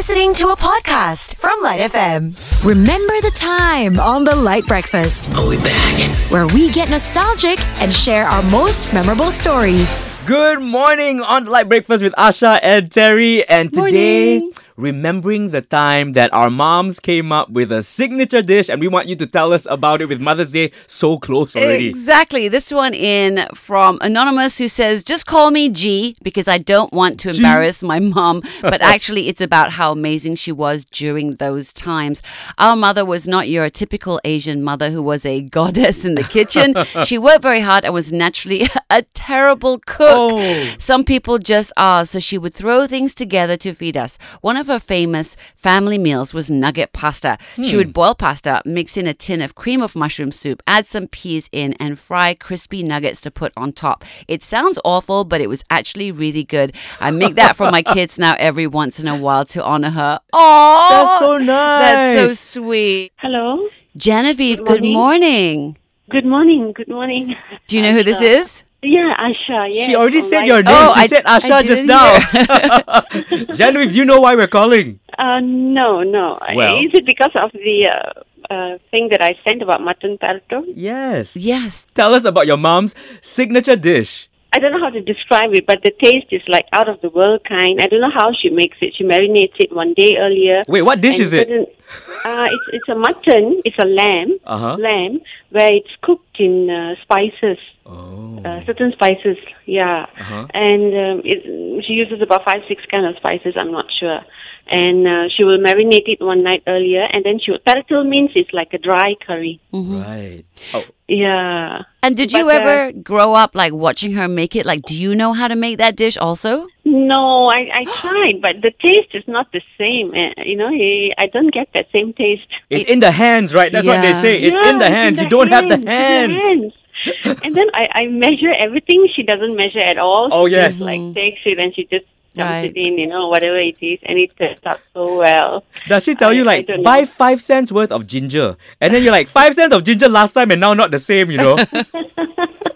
listening to a podcast from LITE FM. Remember the time on the LITE Breakfast, Are we back? where we get nostalgic and share our most memorable stories. Good morning on the LITE Breakfast with Asha and Terry. And today, Morning. Remembering the time that our moms came up with a signature dish, and we want you to tell us about it with Mother's Day so close already. Exactly. This one in from Anonymous who says, just call me G because I don't want to embarrass my mom. But actually, it's about how amazing she was during those times. Our mother was not your typical Asian mother who was a goddess in the kitchen. she worked very hard and was naturally a terrible cook. Oh. Some people just are. So she would throw things together to feed us. One of her famous family meals was nugget pasta. She would hmm. boil pasta, mix in a tin of cream of mushroom soup, add some peas in, and fry crispy nuggets to put on top. It sounds awful, but it was actually really good. I make that for my kids now every once in a while to honor her. Oh, That's so nice. That's so sweet. Hello. Genevieve, Good good morning. Good morning. Good morning. Do you know who this is? Yeah, Asha. Yeah. She already said your name. Oh, she I- said Asha I just didn't now. Genevieve, you know why we're calling? Uh, no, no. Well. Is it because of the uh, uh, thing that I sent about mutton palto? Yes. Yes. Tell us about your mom's signature dish. I don't know how to describe it, but the taste is like out of the world kind. I don't know how she makes it. She marinates it one day earlier. Wait, what dish is it? Put Uh, it's it's a mutton. It's a lamb. Uh-huh. Lamb where it's cooked in uh, spices. Oh. uh, certain spices, yeah. Uh-huh. And um, it, she uses about five, six kind of spices. I'm not sure. And uh, she will marinate it one night earlier, and then she will. Paratil means it's like a dry curry. Right. Oh, Yeah. And did you But, uh, ever grow up like watching her make it? Like, do you know how to make that dish also? No, I, I tried, but the taste is not the same. Uh, you know, I, I don't get that same taste. it's in the hands, right? That's what they say. It's Yeah, in the hands. you don't have the hands, hands. the hands. and then I, I measure everything. She doesn't measure at all. Oh, she yes. Just, like takes it and she just dumps Right. it in. You know, whatever it is, and it turns out so well. Does she tell I- you like buy know. five cents worth of ginger, and then you're like five cents of ginger last time and now not the same, you know?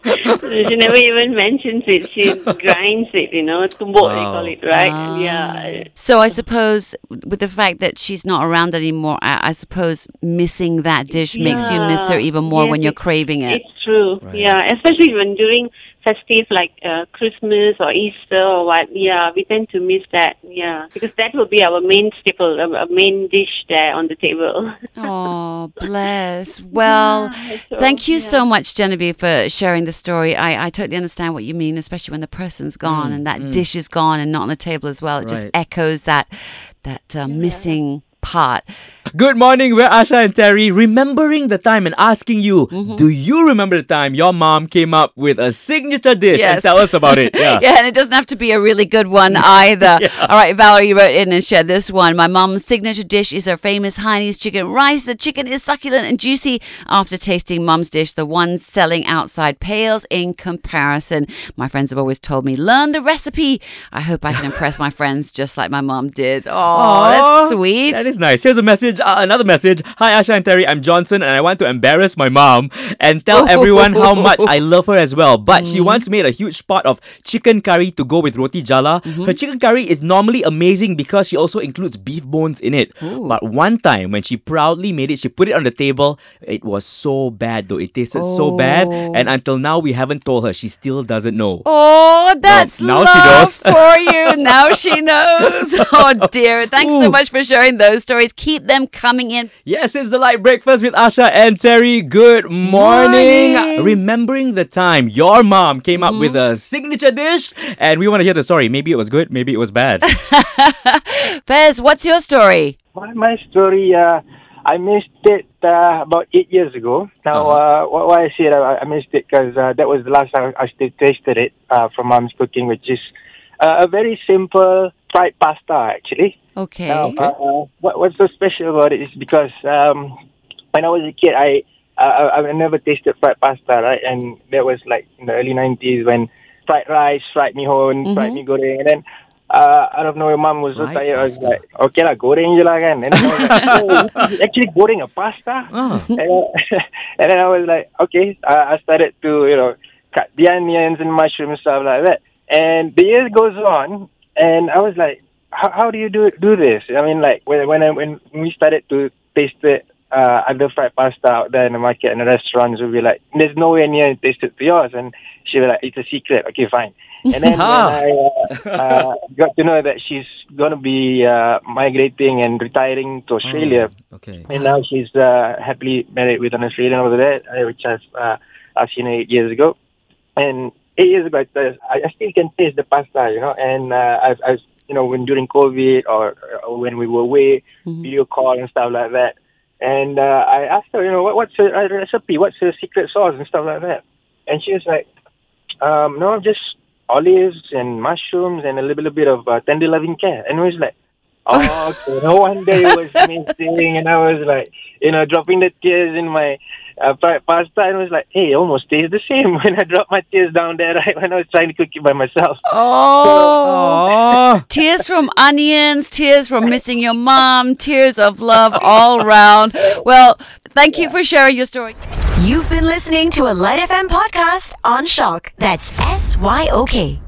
she never even mentions it. She grinds it, you know, tumbok they Wow. call it, right? Ah. Yeah. So I suppose with the fact that she's not around anymore, I, I suppose missing that dish makes you miss her even more Yes, when you're craving it. It's true. Right. Yeah, especially when during festive like uh, Christmas or Easter or what. Yeah, we tend to miss that. Yeah, because that will be our main staple, a, a main dish there on the table. Oh, bless. Well, so, thank you yeah. so much, Genevieve, for sharing the story. I, I totally understand what you mean, especially when the person's gone and that dish is gone and not on the table as well. It just echoes that that uh, missing part. Good morning, we're Asha and Terry, remembering the time and asking you, Mm-hmm. do you remember the time your mom came up with a signature dish and tell us about it? Yeah. yeah, and it doesn't have to be a really good one either. All right, Valerie wrote in and shared this one. My mom's signature dish is her famous Chinese chicken rice. The chicken is succulent and juicy. After tasting mom's dish, the one selling outside pales in comparison. My friends have always told me, learn the recipe. I hope I can impress my friends just like my mom did. Oh, that's sweet. That is nice. Here's a message, uh, another message. Hi, Asha and Terry. I'm Johnson, and I want to embarrass my mom and tell everyone how much I love her as well. But she once made a huge pot of chicken curry to go with roti jala. Her chicken curry is normally amazing because she also includes beef bones in it. But one time, when she proudly made it, she put it on the table. It was so bad, though. It tasted so bad, Oh. and until now, we haven't told her. She still doesn't know. Oh, that's now she love knows. for you. Now she knows. Oh dear. Thanks so much for sharing those stories. Keep them coming in. Yes, it's the LITE Breakfast with Asha and Terry. Good morning. Morning. Remembering the time your mom came up with a signature dish, and we want to hear the story. Maybe it was good, maybe it was bad. Fez, what's your story? My, my story, uh, I missed it uh, about eight years ago. Now, uh wh- why I say that I I missed it because uh, that was the last time I still tasted it uh, from mom's cooking, which is uh, a very simple fried pasta, actually. Okay. Now, uh, what, what's so special about it is because um, when I was a kid, I, I I I never tasted fried pasta, right? And that was like in the early '90s when fried rice, fried mee hoon, fried mee goreng, and then uh, out of nowhere, mom was so tired. I was like, okay lah, goreng je lah kan. And then I was like, oh, actually goreng a pasta. Ah. and, then, and then I was like, okay. I, I started to you know cut the onions and mushrooms stuff like that. And the years goes on, and I was like, how, how do you do do this? I mean, like when when I, when we started to taste it, uh, other fried pasta out there in the market and the restaurants will be like, "There's no nowhere near tasted to yours," and she'll be like, "It's a secret." Okay, fine. And then when I uh, uh, got to know that she's gonna be uh, migrating and retiring to Australia, Okay. and now she's uh, happily married with an Australian over there, uh, which I've uh, I've seen eight years ago, and eight years ago I, I still can taste the pasta, you know, and uh, I've, I've you know when during COVID or, or when we were away, video call and stuff like that, and uh, I asked her, you know, what, what's her uh, recipe, what's her secret sauce and stuff like that, and she was like, um, no, just olives and mushrooms and a little bit of uh, tender loving care, and I was like. Oh, okay. no wonder it was missing, and I was like, you know, dropping the tears in my uh, fried pasta, and was like, hey, it almost tastes the same when I dropped my tears down there, right when I was trying to cook it by myself. Oh. Oh. Tears from onions, tears from missing your mom, tears of love all round. Well, thank you for sharing your story. You've been listening to a LITE FM podcast on SYOK. That's S Y O K.